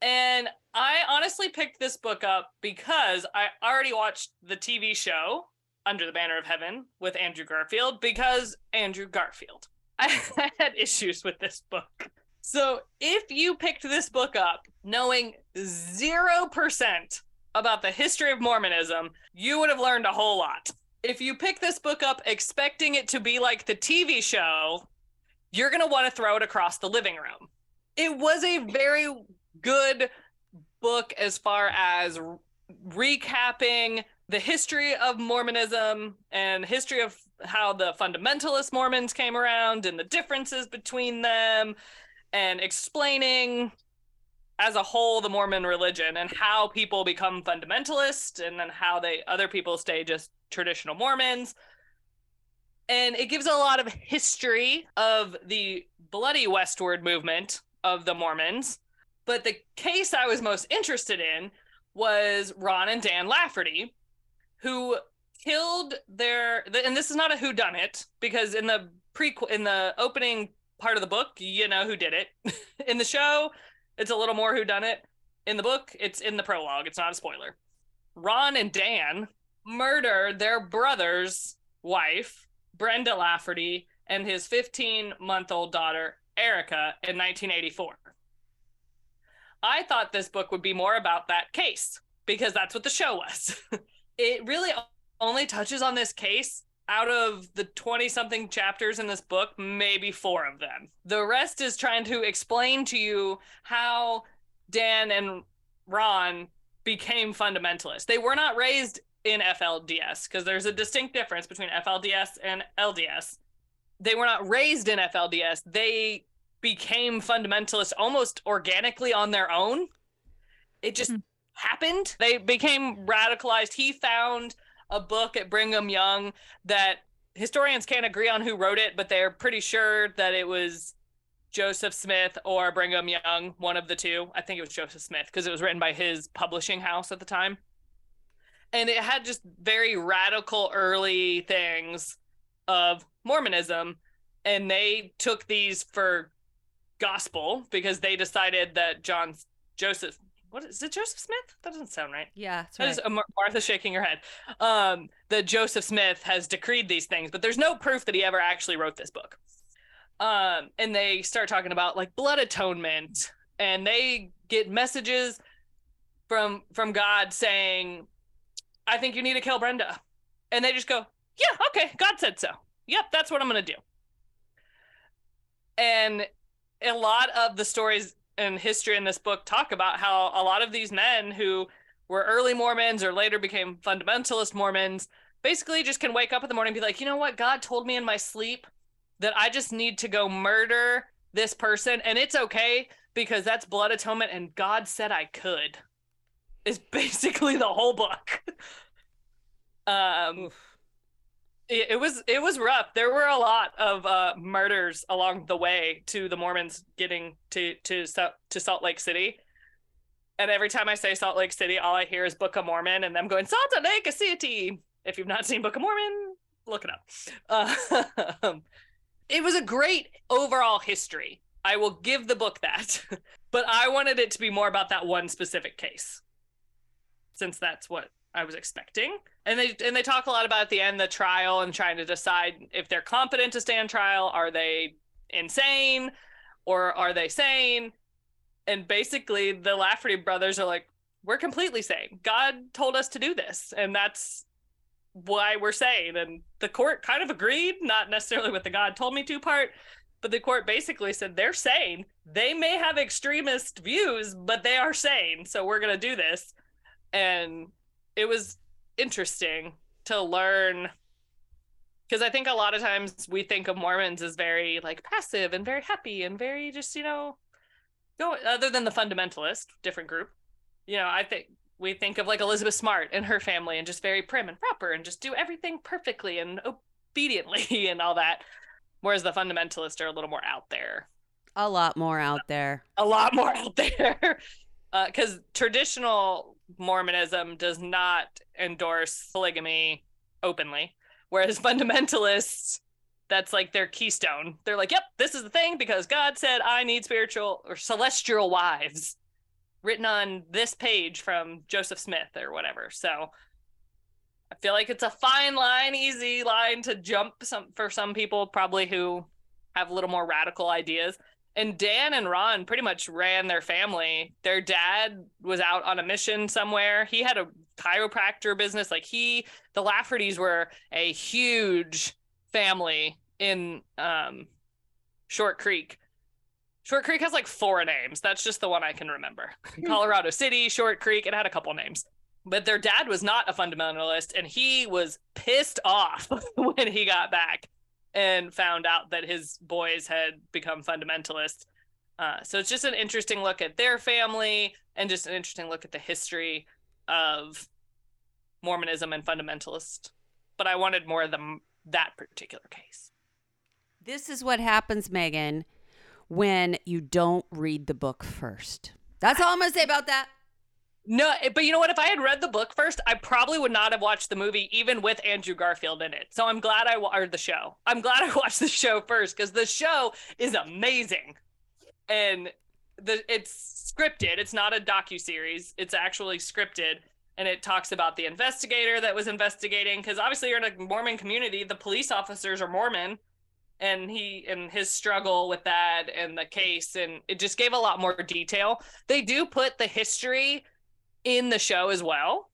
And I honestly picked this book up because I already watched the TV show Under the Banner of Heaven with Andrew Garfield because Andrew Garfield. I had issues with this book. So if you picked this book up knowing 0% about the history of Mormonism, you would have learned a whole lot if you pick this book up expecting it to be like the TV show, you're going to want to throw it across the living room. It was a very good book as far as recapping the history of Mormonism and history of how the fundamentalist Mormons came around and the differences between them and explaining as a whole the Mormon religion and how people become fundamentalist and then how they other people stay just traditional Mormons. And it gives a lot of history of the bloody westward movement of the Mormons. But the case I was most interested in was Ron and Dan Lafferty, who killed their and this is not a who done it because in the pre in the opening part of the book you know who did it. In the show it's a little more who done it in the book it's in the prologue. It's not a spoiler. Ron and dan murdered their brother's wife, Brenda Lafferty, and his 15 month old daughter, Erica, in 1984. I thought this book would be more about that case because that's what the show was. it really only touches on this case out of the 20 something chapters in this book, maybe four of them. The rest is trying to explain to you how Dan and Ron became fundamentalists. They were not raised in FLDS because there's a distinct difference between FLDS and LDS. They were not raised in FLDS. They became fundamentalists almost organically on their own. It just mm-hmm. happened. They became radicalized. He found a book at Brigham Young that historians can't agree on who wrote it, but they're pretty sure that it was Joseph Smith or Brigham Young, one of the two. I think it was Joseph Smith because it was written by his publishing house at the time. And it had just very radical early things of Mormonism. And they took these for gospel because they decided that John Joseph what is it Joseph Smith? That doesn't sound right. Yeah, that's right. is Mar- Martha shaking her head. Um, that Joseph Smith has decreed these things, but there's no proof that he ever actually wrote this book. Um, and they start talking about like blood atonement, and they get messages from from God saying, "I think you need to kill Brenda," and they just go, "Yeah, okay, God said so. Yep, that's what I'm gonna do." And a lot of the stories and history in this book talk about how a lot of these men who were early Mormons or later became fundamentalist Mormons basically just can wake up in the morning and be like, you know what? God told me in my sleep that I just need to go murder this person and it's okay because that's blood atonement and God said I could. Is basically the whole book. um it, it was it was rough. There were a lot of uh, murders along the way to the Mormons getting to to to Salt Lake City. And every time I say Salt Lake City, all I hear is Book of Mormon and them going Salt Lake City. If you've not seen Book of Mormon, look it up. Uh, it was a great overall history. I will give the book that, but I wanted it to be more about that one specific case, since that's what I was expecting. And they and they talk a lot about at the end the trial and trying to decide if they're competent to stand trial. Are they insane, or are they sane? And basically, the Lafferty brothers are like, "We're completely sane. God told us to do this, and that's why we're sane." And the court kind of agreed, not necessarily with the "God told me to" part, but the court basically said they're sane. They may have extremist views, but they are sane. So we're gonna do this. And it was interesting to learn because I think a lot of times we think of Mormons as very like passive and very happy and very just you know go other than the fundamentalist different group you know I think we think of like Elizabeth Smart and her family and just very prim and proper and just do everything perfectly and obediently and all that whereas the fundamentalists are a little more out there A lot more out there. a lot more out there uh, because traditional mormonism does not endorse polygamy openly whereas fundamentalists that's like their keystone. They're like yep this is the thing because god said i need spiritual or celestial wives written on this page from joseph smith or whatever. So i feel like it's a fine line easy line to jump some for some people probably who have a little more radical ideas and Dan and Ron pretty much ran their family. Their dad was out on a mission somewhere. He had a chiropractor business. Like he, the Laffertys were a huge family in um, Short Creek. Short Creek has like four names. That's just the one I can remember. Colorado City, Short Creek. It had a couple names. But their dad was not a fundamentalist, and he was pissed off when he got back and found out that his boys had become fundamentalists. Uh, so it's just an interesting look at their family and just an interesting look at the history of Mormonism and fundamentalist. But I wanted more of them that particular case. This is what happens, Megan, when you don't read the book first. That's all I'm going to say about that. No, eh, but you know what? If I had read the book first, I probably would not have watched the movie, even with Andrew Garfield in it. So I'm glad I wa- or the show. I'm glad I watched the show first because the show is amazing, and the it's scripted. It's not a docu series. It's actually scripted, and it talks about the investigator that was investigating. Because obviously, you're in a Mormon community. The police officers are Mormon, and he and his struggle with that and the case, and it just gave a lot more detail. They do put the history in the show as well.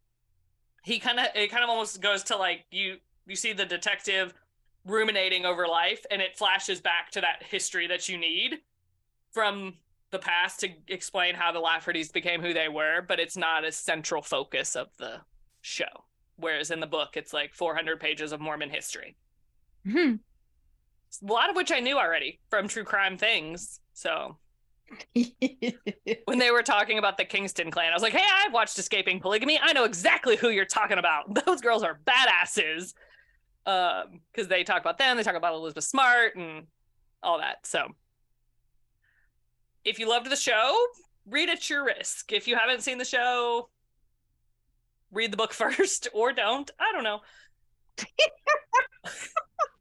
He kind of it kind of almost goes to like you you see the detective ruminating over life and it flashes back to that history that you need from the past to explain how the Laffertys became who they were, but it's not a central focus of the show. Whereas in the book it's like 400 pages of Mormon history. Mhm. A lot of which I knew already from true crime things. So when they were talking about the Kingston clan. I was like, hey, I've watched Escaping Polygamy. I know exactly who you're talking about. Those girls are badasses. Um, because they talk about them, they talk about Elizabeth Smart and all that. So if you loved the show, read at your risk. If you haven't seen the show, read the book first or don't. I don't know.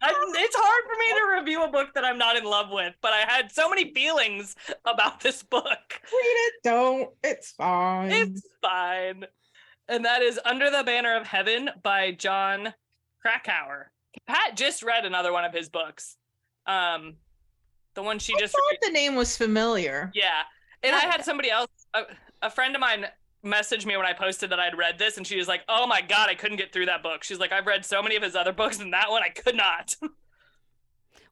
I, it's hard for me to review a book that I'm not in love with, but I had so many feelings about this book. Read it, don't. It's fine. It's fine. And that is Under the Banner of Heaven by Jon Krakauer. Pat just read another one of his books. Um, the one she I just thought the name was familiar. yeah. And I had somebody else, a, a friend of mine, message me when I posted that I'd read this, and she was like, "Oh my god, I couldn't get through that book." She's like, "I've read so many of his other books, and that one I could not."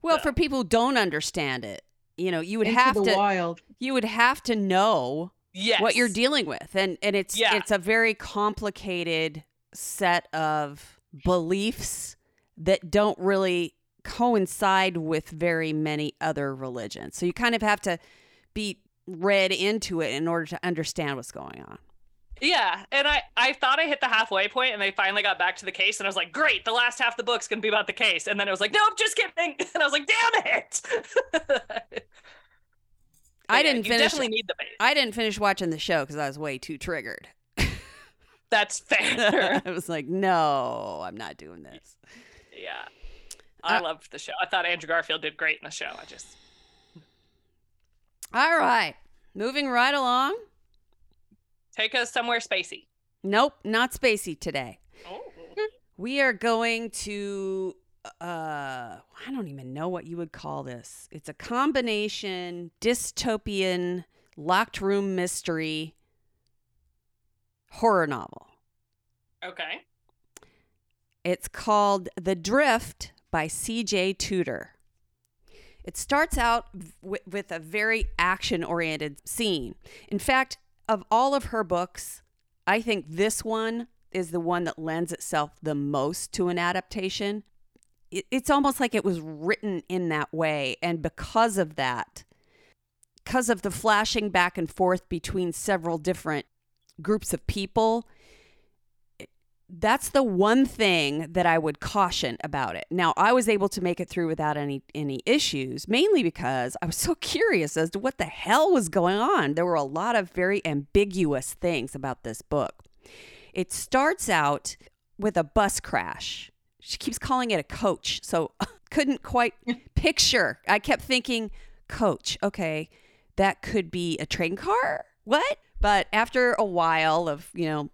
Well, Yeah. for people who don't understand it, you know, you would Into have the to wild. you would have to know yes. what you're dealing with and and it's Yeah. it's a very complicated set of beliefs that don't really coincide with very many other religions so you kind of have to be read into it in order to understand what's going on Yeah, and I I thought I hit the halfway point, and they finally got back to the case, and I was like, "Great, the last half of the book's gonna be about the case." And then it was like, "Nope, just kidding," and I was like, "Damn it!" i didn't you finish Definitely need the base. i didn't finish watching the show because i was way too triggered That's fair. i was like no i'm not doing this yeah, I Uh, loved the show. I thought Andrew Garfield did great in the show. I just all right moving right along take us somewhere spacey. nope not spacey today Oh. We are going to uh I don't even know what you would call this. It's a combination dystopian locked room mystery horror novel. Okay. It's called The Drift by CJ Tudor. It starts out w- with a very action oriented scene. In fact, of all of her books, I think this one is the one that lends itself the most to an adaptation. It's almost like it was written in that way. And because of that, because of the flashing back and forth between several different groups of people, that's the one thing that I would caution about it. Now, I was able to make it through without any any issues, mainly because I was so curious as to what the hell was going on. There were a lot of very ambiguous things about this book. It starts out with a bus crash. She keeps calling it a coach, so couldn't quite picture. I kept thinking coach. Okay, that could be a train car. What? But after a while of, you know,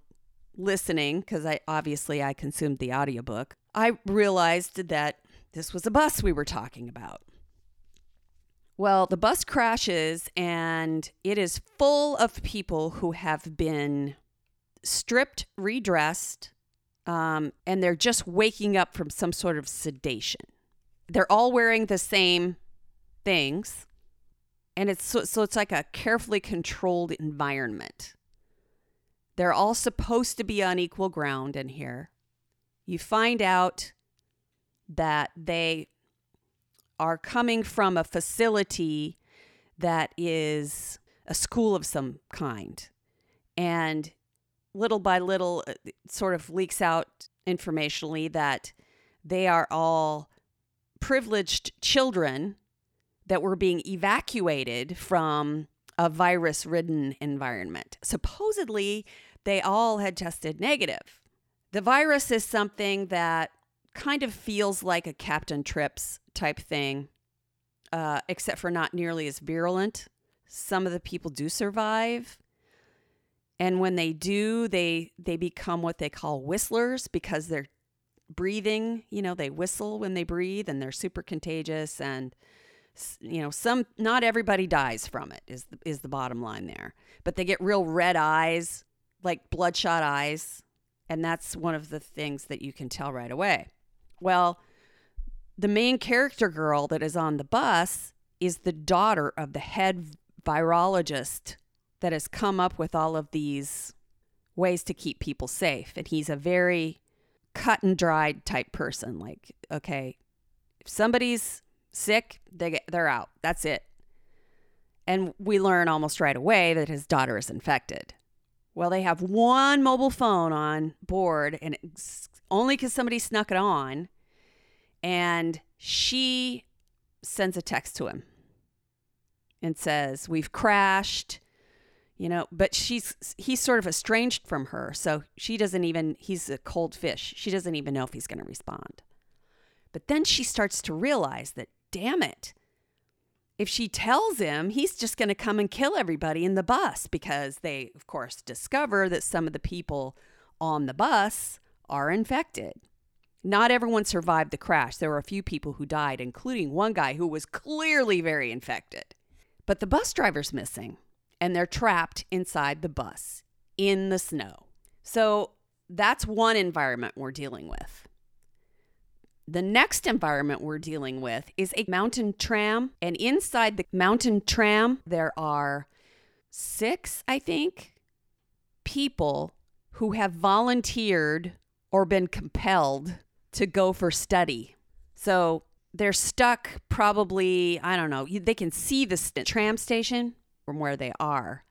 listening because I obviously I consumed the audiobook, I realized that this was a bus we were talking about. Well, the bus crashes and it is full of people who have been stripped, redressed, um, and they're just waking up from some sort of sedation. They're all wearing the same things, and it's so, so it's like a carefully controlled environment. They're all supposed to be on equal ground in here. You find out that they are coming from a facility that is a school of some kind. And little by little, uh, it sort of leaks out informationally that they are all privileged children that were being evacuated from a virus ridden environment. Supposedly, they all had tested negative. The virus is something that kind of feels like a Captain Trips type thing, uh, except for not nearly as virulent. Some of the people do survive. And when they do, they they become what they call whistlers because they're breathing, you know, they whistle when they breathe and they're super contagious and you know, some not everybody dies from it is the, is the bottom line there. But they get real red eyes, like bloodshot eyes, and that's one of the things that you can tell right away. Well, the main character girl that is on the bus is the daughter of the head virologist that has come up with all of these ways to keep people safe. And he's a very cut and dried type person. Like, okay, if somebody's sick, they get, they're out. That's it. And we learn almost right away that his daughter is infected. Well, they have one mobile phone on board, and only because somebody snuck it on. And she sends a text to him and says, We've crashed, you know, but she's, he's sort of estranged from her. So she doesn't even, he's a cold fish. She doesn't even know if he's going to respond. But then she starts to realize that, damn it, if she tells him, he's just going to come and kill everybody in the bus because they, of course, discover that some of the people on the bus are infected. Not everyone survived the crash. There were a few people who died, including one guy who was clearly very infected. But the bus driver's missing, and they're trapped inside the bus in the snow. So that's one environment we're dealing with. The next environment we're dealing with is a mountain tram. And inside the mountain tram, there are six, I think, people who have volunteered or been compelled to go for study. So they're stuck probably, I don't know, they can see the tram station from where they are.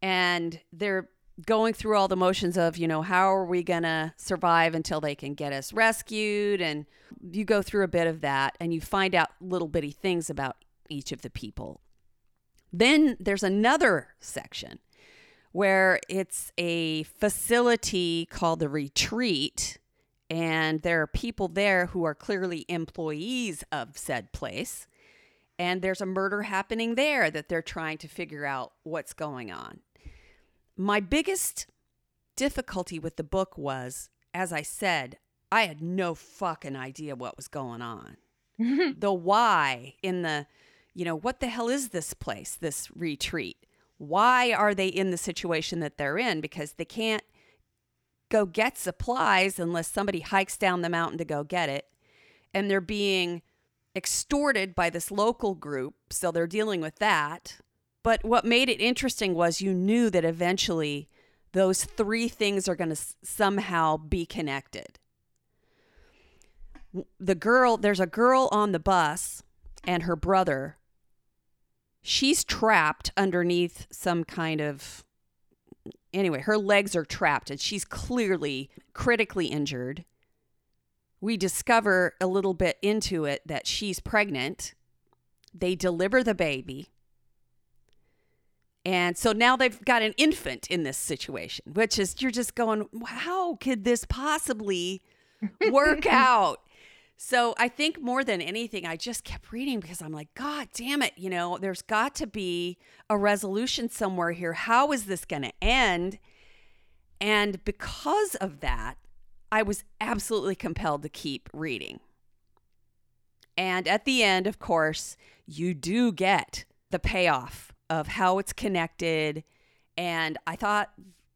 And they're going through all the motions of, you know, how are we going to survive until they can get us rescued? And you go through a bit of that and you find out little bitty things about each of the people. Then there's another section where it's a facility called the retreat. And there are people there who are clearly employees of said place. And there's a murder happening there that they're trying to figure out what's going on my biggest difficulty with the book was, as I said, I had no fucking idea what was going on. the why in the, you know, what the hell is this place, this retreat? Why are they in the situation that they're in? Because they can't go get supplies unless somebody hikes down the mountain to go get it. And they're being extorted by this local group. So they're dealing with that. But what made it interesting was you knew that eventually those three things are going to s- somehow be connected. The girl, there's a girl on the bus and her brother. She's trapped underneath some kind of. Anyway, her legs are trapped and she's clearly critically injured. We discover a little bit into it that she's pregnant. They deliver the baby and so now they've got an infant in this situation, which is you're just going, how could this possibly work out? So I think more than anything, I just kept reading because I'm like, God damn it, you know, there's got to be a resolution somewhere here. How is this going to end? And because of that, I was absolutely compelled to keep reading. And at the end, of course, you do get the payoff of how it's connected. And I thought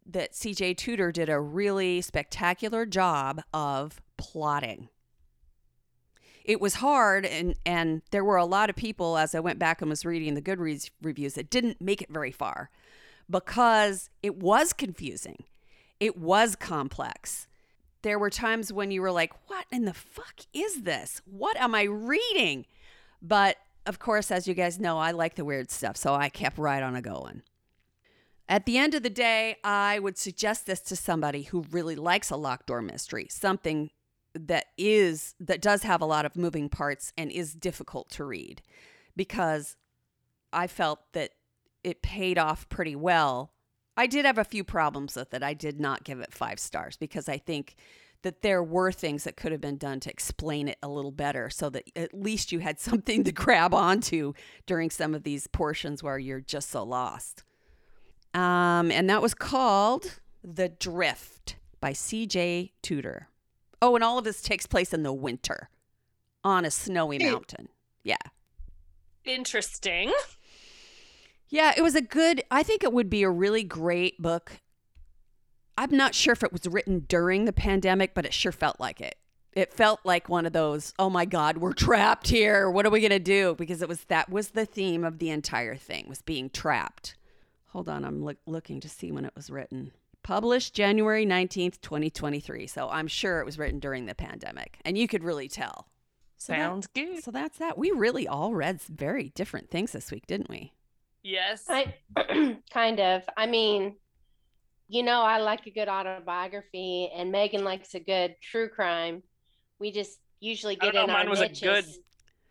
that CJ Tudor did a really spectacular job of plotting. It was hard, and, and there were a lot of people, as I went back and was reading the Goodreads reviews, that didn't make it very far because it was confusing. It was complex. There were times when you were like, what in the fuck is this? What am I reading? But of course, as you guys know, I like the weird stuff, so I kept right on a going. At the end of the day, I would suggest this to somebody who really likes a locked door mystery, something that is that does have a lot of moving parts and is difficult to read because I felt that it paid off pretty well. I did have a few problems with it. I did not give it 5 stars because I think that there were things that could have been done to explain it a little better so that at least you had something to grab onto during some of these portions where you're just so lost. Um, and that was called The Drift by C.J. Tudor. Oh, and all of this takes place in the winter on a snowy mountain. Yeah. Interesting. Yeah, it was a good, I think it would be a really great book I'm not sure if it was written during the pandemic, but it sure felt like it. It felt like one of those, oh my God, we're trapped here. What are we gonna do? Because it was that was the theme of the entire thing was being trapped. Hold on, I'm look, looking to see when it was written. Published January 19th, 2023. So I'm sure it was written during the pandemic. And you could really tell. So Sounds that, good. So that's that. We really all read very different things this week, didn't we? Yes. I kind of. I mean, you know, I like a good autobiography, and Megan likes a good true crime. We just usually I get don't know in if mine our was a niches. good-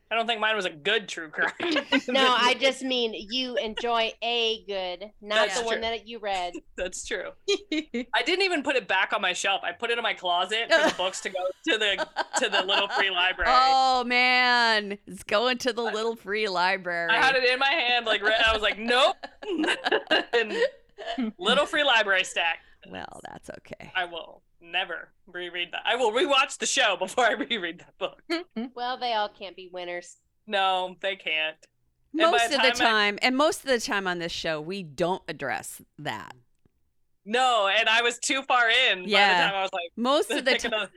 I don't think mine was a good true crime. No, I just mean you enjoy a good, not That's the one that you read. That's true. I didn't even put it back on my shelf. I put it in my closet for the books to go to the to the little free library. Oh man, it's going to the little free library. I had it in my hand, like re- I was like, nope. and little free library stack. Well, that's okay. I will never reread that. I will rewatch the show before I reread that book. Well, they all can't be winners. No, they can't. Most the of the time I- and most of the time on this show, we don't address that. No, and I was too far in. By the Yeah. time I was like, Most of the time, of-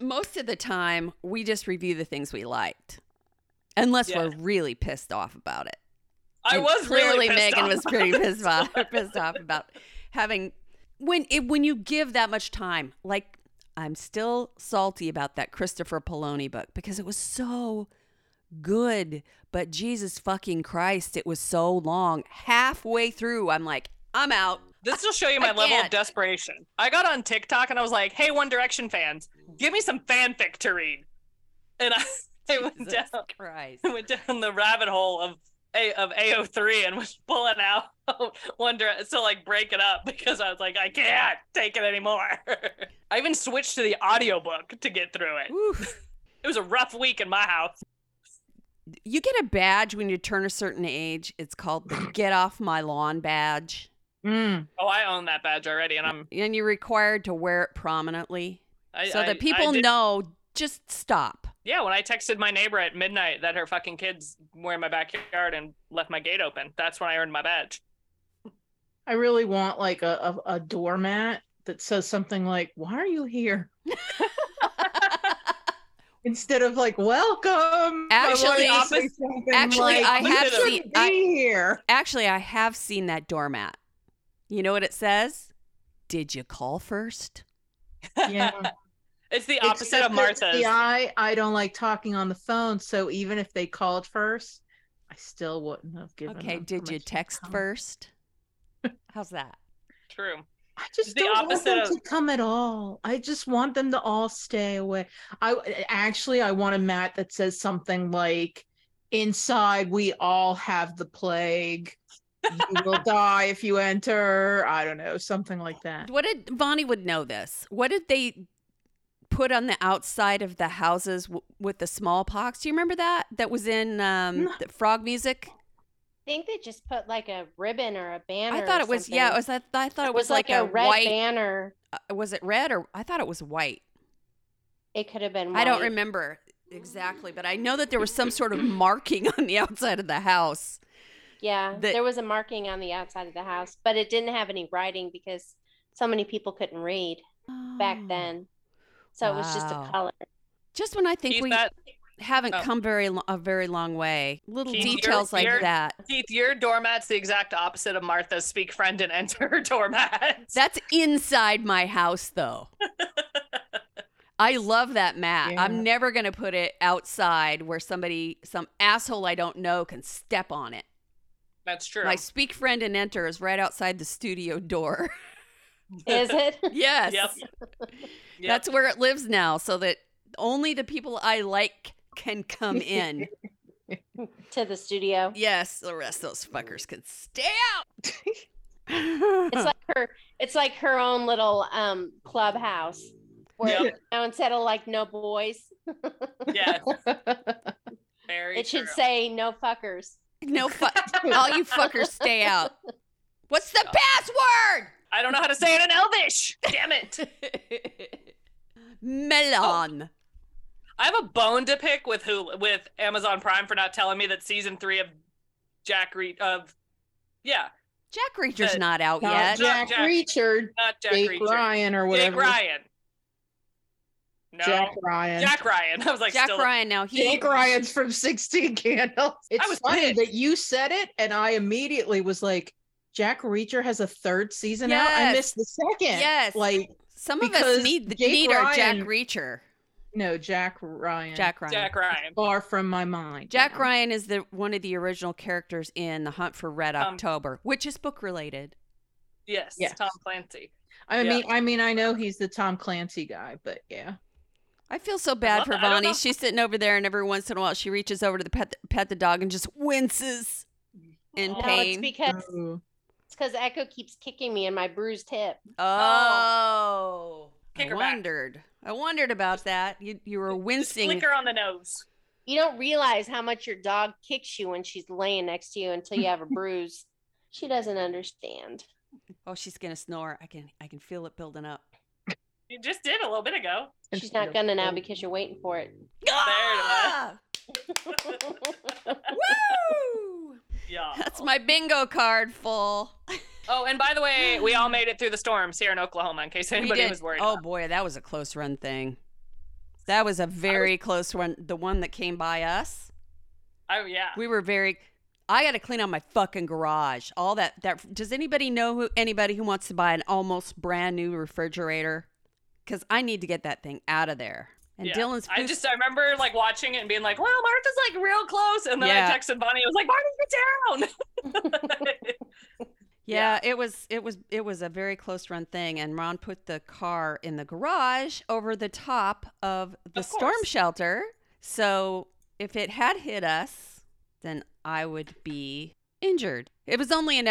most of the time, we just review the things we liked, unless we're really pissed off about it. I was clearly really Megan off. was pretty pissed off, pissed off about having when it, when you give that much time. Like I'm still salty about that Christopher Paolini book because it was so good, but Jesus fucking Christ, it was so long. Halfway through, I'm like, I'm out. This will show you my level of desperation. I got on TikTok and I was like, "Hey, One Direction fans, give me some fanfic to read." And I, I went down, Christ. I went down the rabbit hole of a of AO3 and was pulling out One Direction to like break it up because I was like, I can't take it anymore. I even switched to the audiobook to get through it. Oof. It was a rough week in my house. You get a badge when you turn a certain age. It's called the Get Off My Lawn badge. Mm. Oh, I own that badge already, and I'm And you're required to wear it prominently I, so I- that I people did- know just stop. Yeah, when I texted my neighbor at midnight that her fucking kids were in my backyard and left my gate open, that's when I earned my badge. I really want like a, a, a doormat that says something like, Why are you here? Instead of like, Welcome. Actually- it to say something actually, like, I have seen- be I- here. Actually, I have seen that doormat. You know what it says? Did you call first? Yeah. it's the opposite Except of that, Martha's. See, I I don't like talking on the phone, so even if they called first, I still wouldn't have given. Okay, them did you text first? How's that? True. I just the don't want them of- to come at all. I just want them to all stay away. I actually I want a mat that says something like, "Inside, we all have the plague. You will die if you enter." I don't know, something like that. What did Vonnie would know this? What did they put on the outside of the houses w- with the smallpox? Do you remember that? That was in um, the frog music. I think they just put like a ribbon or a banner. I thought it was yeah. It was I, I thought it It was, like, a, a, red white. banner. uh, was it red or I thought it was white. It could have been. I don't remember exactly, but I know that there was some sort of marking on the outside of the house. Yeah, that- there was a marking on the outside of the house, but it didn't have any writing because so many people couldn't read back Oh. then. So it was just a color. Just when I think Keith, we that, haven't oh. come very lo- a very long way, little Keith, you're- details like you're- that. Keith, your doormat's the exact opposite of Martha's speak friend and enter doormat. That's inside my house, though. I love that mat. Yeah. I'm never going to put it outside where somebody, some asshole I don't know, can step on it. That's true. My speak friend and enter is right outside the studio door. Is it? yes. Yep. Yep. That's where it lives now, so that only the people I like can come in. to the studio. yes, the rest of those fuckers can stay out. It's like her. It's like her own little um clubhouse where Yep. now instead of like no boys, yeah. Very it should say no fuckers. no fuck. All you fuckers stay out. What's the password? I don't know how to say it in Elvish. Damn it. Mellon. I have a bone to pick with who with Amazon Prime for not telling me that season three of Jack Reed of yeah, Jack Reacher's Uh, not out Not yet. Jack, Jack- Reacher, not Jack Jake Reacher. Ryan, or whatever. Jake Ryan. No, Jack Jack, Ryan. Ryan. I was like, Jack still, Ryan. Now he. Jake Ryan's from 16 Candles. It's was funny pissed. that you said it, and I immediately was like, Jack Reacher has a third season out. I missed the second. Yes. Like, Some of us need Jake need our Jack Reacher. No, Jack Ryan. Jack Ryan. Jack Ryan. Far from my mind. Jack yeah. Ryan is the one of the original characters in The Hunt for Red Um, October, which is book related. Yes, Yes. Tom Clancy. I Yeah. mean, I mean, I know he's the Tom Clancy guy, but yeah. I feel so bad for that. I don't Vonnie. She's sitting over there, and every once in a while, she reaches over to the pet pet the dog and just winces in No, No, it's because Ooh. it's because Echo keeps kicking me in my bruised hip. oh, Kick I her back. wondered. I wondered about that. You you were Just wincing. flick on the nose. You don't realize how much your dog kicks you when she's laying next to you until you have a bruise. She doesn't understand. Oh, she's gonna snore. I can I can feel it building up. You just did a little bit ago. She's not gonna now because you're waiting for it. Ah! Woo! Yeah. That's oh. my bingo card full. Oh, and by the way, we all made it through the storms here in Oklahoma. In case anybody was worried. Oh about boy, that was a close run thing. That was a very close one. The one that came by us. Oh yeah. We were very. I got to clean out my fucking garage. All that. That. Does anybody know who anybody who wants to buy an almost brand new refrigerator? Because I need to get that thing out of there. And Yeah. Dylan's. I just I remember like watching it and being like, "Wow, Martha's like real close," and then Yeah. I texted Vonnie. I was like, "Martha, get down!" Yeah, it was it was it was a very close run thing and Ron put the car in the garage over the top of the Of storm shelter. So if it had hit us, then I would be injured. It was only an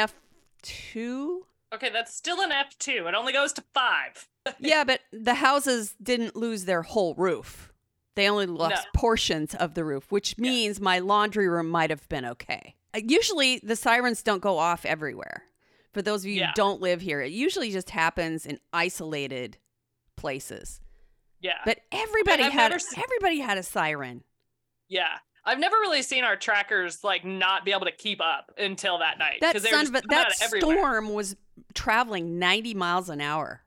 F2. Okay, that's still an F two. It only goes to five. yeah, but the houses didn't lose their whole roof. They only lost No. portions of the roof, which means my laundry room might have been okay. Uh, Usually the sirens don't go off everywhere. For those of you Yeah. who don't live here, it usually just happens in isolated places. Yeah, But everybody had never se- everybody had a siren. yeah. I've never really seen our trackers like not be able to keep up until that night That they were son just of a, coming out that everywhere. storm was traveling 90 miles an hour.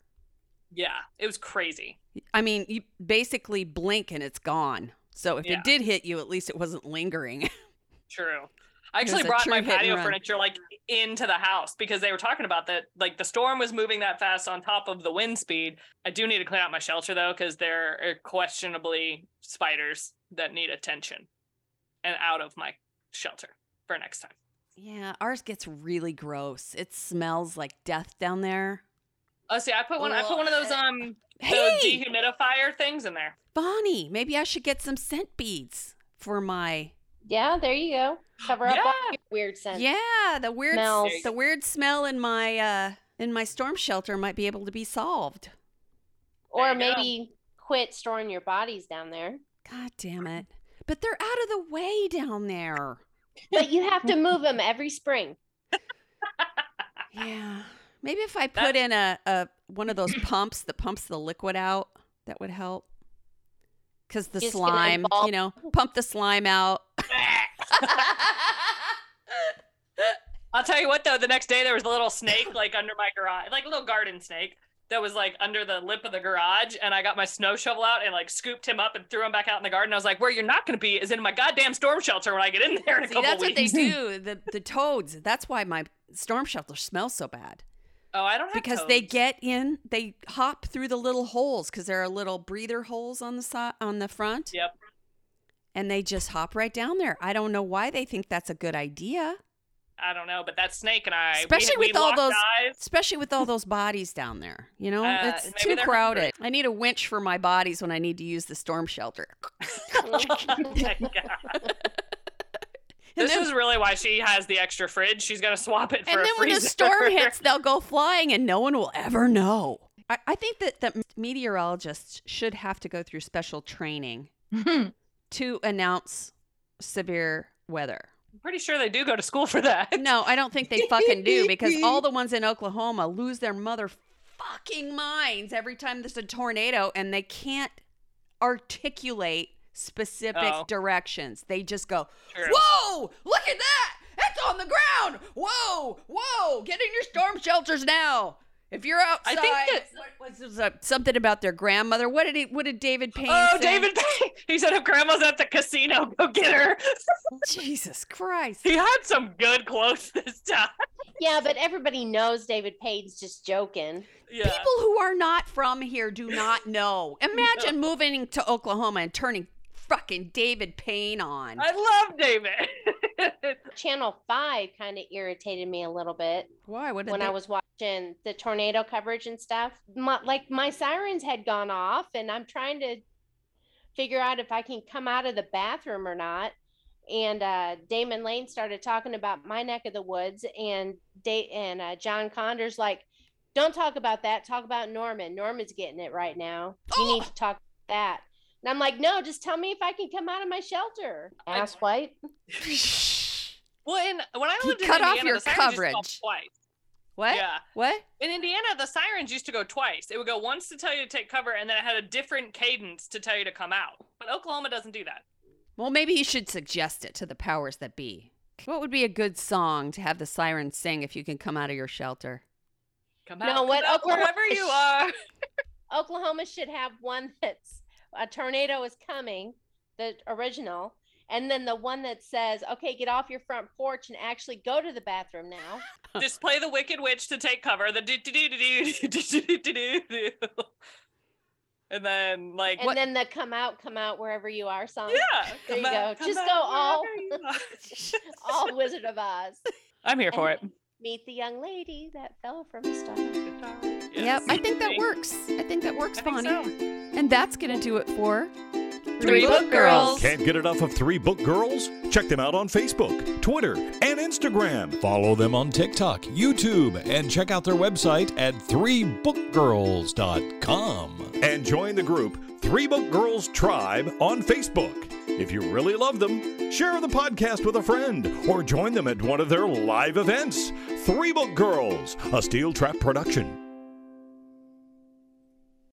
Yeah, it was crazy. I mean, you basically blink and it's gone. So if Yeah. it did hit you, at least it wasn't lingering. True. I actually brought my patio furniture like into the house because they were talking about that. Like the storm was moving that fast on top of the wind speed. I do need to clean out my shelter though because there are questionably spiders that need attention and out of my shelter for next time. Yeah, ours gets really gross. It smells like death down there. Oh, see, I put one. I put one of those um Hey! those dehumidifier things in there. Vonnie, maybe I should get some scent beads for my Yeah, there you go. Cover up all your weird scents. Yeah, the weird Smells. the weird smell in my uh in my storm shelter might be able to be solved. Or There you go. maybe quit storing your bodies down there. God damn it. But they're out of the way down there. But you have to move them every spring. Yeah. Maybe if I put in a, a one of those pumps that pumps the liquid out, that would help. Cause the Just gonna slime, involve- you know, pump the slime out. I'll tell you what though, the next day there was a little snake like under my garage, like a little garden snake that was like under the lip of the garage, and I got my snow shovel out and like scooped him up and threw him back out in the garden. I was like, "Where you're not going to be is in my goddamn storm shelter when I get in there in a See, couple that's what they do. The the toads. That's why my storm shelter smells so bad. Oh, I don't have because they get in they hop through the little holes because there are little breather holes on the side on the front Yep. and they just hop right down there i don't know why they think that's a good idea I don't know, but that snake and I, especially we, with all those- eyes. especially with all those bodies down there you know Uh, it's too crowded hungry. i need a winch for my bodies when i need to use the storm shelter Oh my God. And This then- is really why she has the extra fridge. She's gonna swap it for and a then when the storm hits they'll go flying and no one will ever know I, I think that, that meteorologists should have to go through special training to announce severe weather I'm pretty sure they do go to school for that. No, I don't think they fucking do because all the ones in Oklahoma lose their mother fucking minds every time there's a tornado and they can't articulate specific Oh. directions. They just go, True. Whoa, look at that! It's on the ground! Whoa, whoa, get in your storm shelters now. If you're outside, I think that- what was this, uh, something about their grandmother? What did he? What did David Payne Oh, say? David Payne. He said if grandma's at the casino, go get her. Jesus Christ! He had some good quotes this time. Yeah, but everybody knows David Payne's just joking. Yeah. People who are not from here do not know. Imagine moving to Oklahoma and turning fucking David Payne on. I love David. Channel 5 kind of irritated me a little bit Why? What did when they- I was watching the tornado coverage and stuff. My, like my sirens had gone off, and I'm trying to figure out if I can come out of the bathroom or not. And uh, Damon Lane started talking about my neck of the woods, and da- and uh, John Conder's like, "Don't talk about that. Talk about Norman. Norman's getting it right now. You need to talk about that." And I'm like, "No, just tell me if I can come out of my shelter." Ass white. well, in when I He lived in cut off Indiana, your the sirens used to go coverage. twice. what? Yeah. What? In Indiana, the sirens used to go twice. It would go once to tell you to take cover, and then it had a different cadence to tell you to come out. But Oklahoma doesn't do that. Well, maybe you should suggest it to the powers that be. What would be a good song to have the sirens sing if you can come out of your shelter? Come No, out, come what out Oklahoma wherever you are. Oklahoma should have one that's a tornado is coming, the original, and then the one that says, "Okay, get off your front porch and actually go to the bathroom now." Just play the Wicked Witch to take cover. The do do do do do do do do do. And then like And then the "Come out, come out wherever you are" song. yeah, There you come go. Just go all- wherever you are. All Wizard of Oz. I'm here for it. Meet the young lady that fell from a star. Yep, I think that works. I think that works, I Vonnie. so. And that's going to do it for Three Book Girls. Can't get enough of Three Book Girls? Check them out on Facebook, Twitter, and Instagram. Follow them on TikTok, YouTube, and check out their website at threebookgirls.com. And join the group Three Book Girls Tribe on Facebook. If you really love them, share the podcast with a friend or join them at one of their live events. Three Book Girls, a Steel Trap production.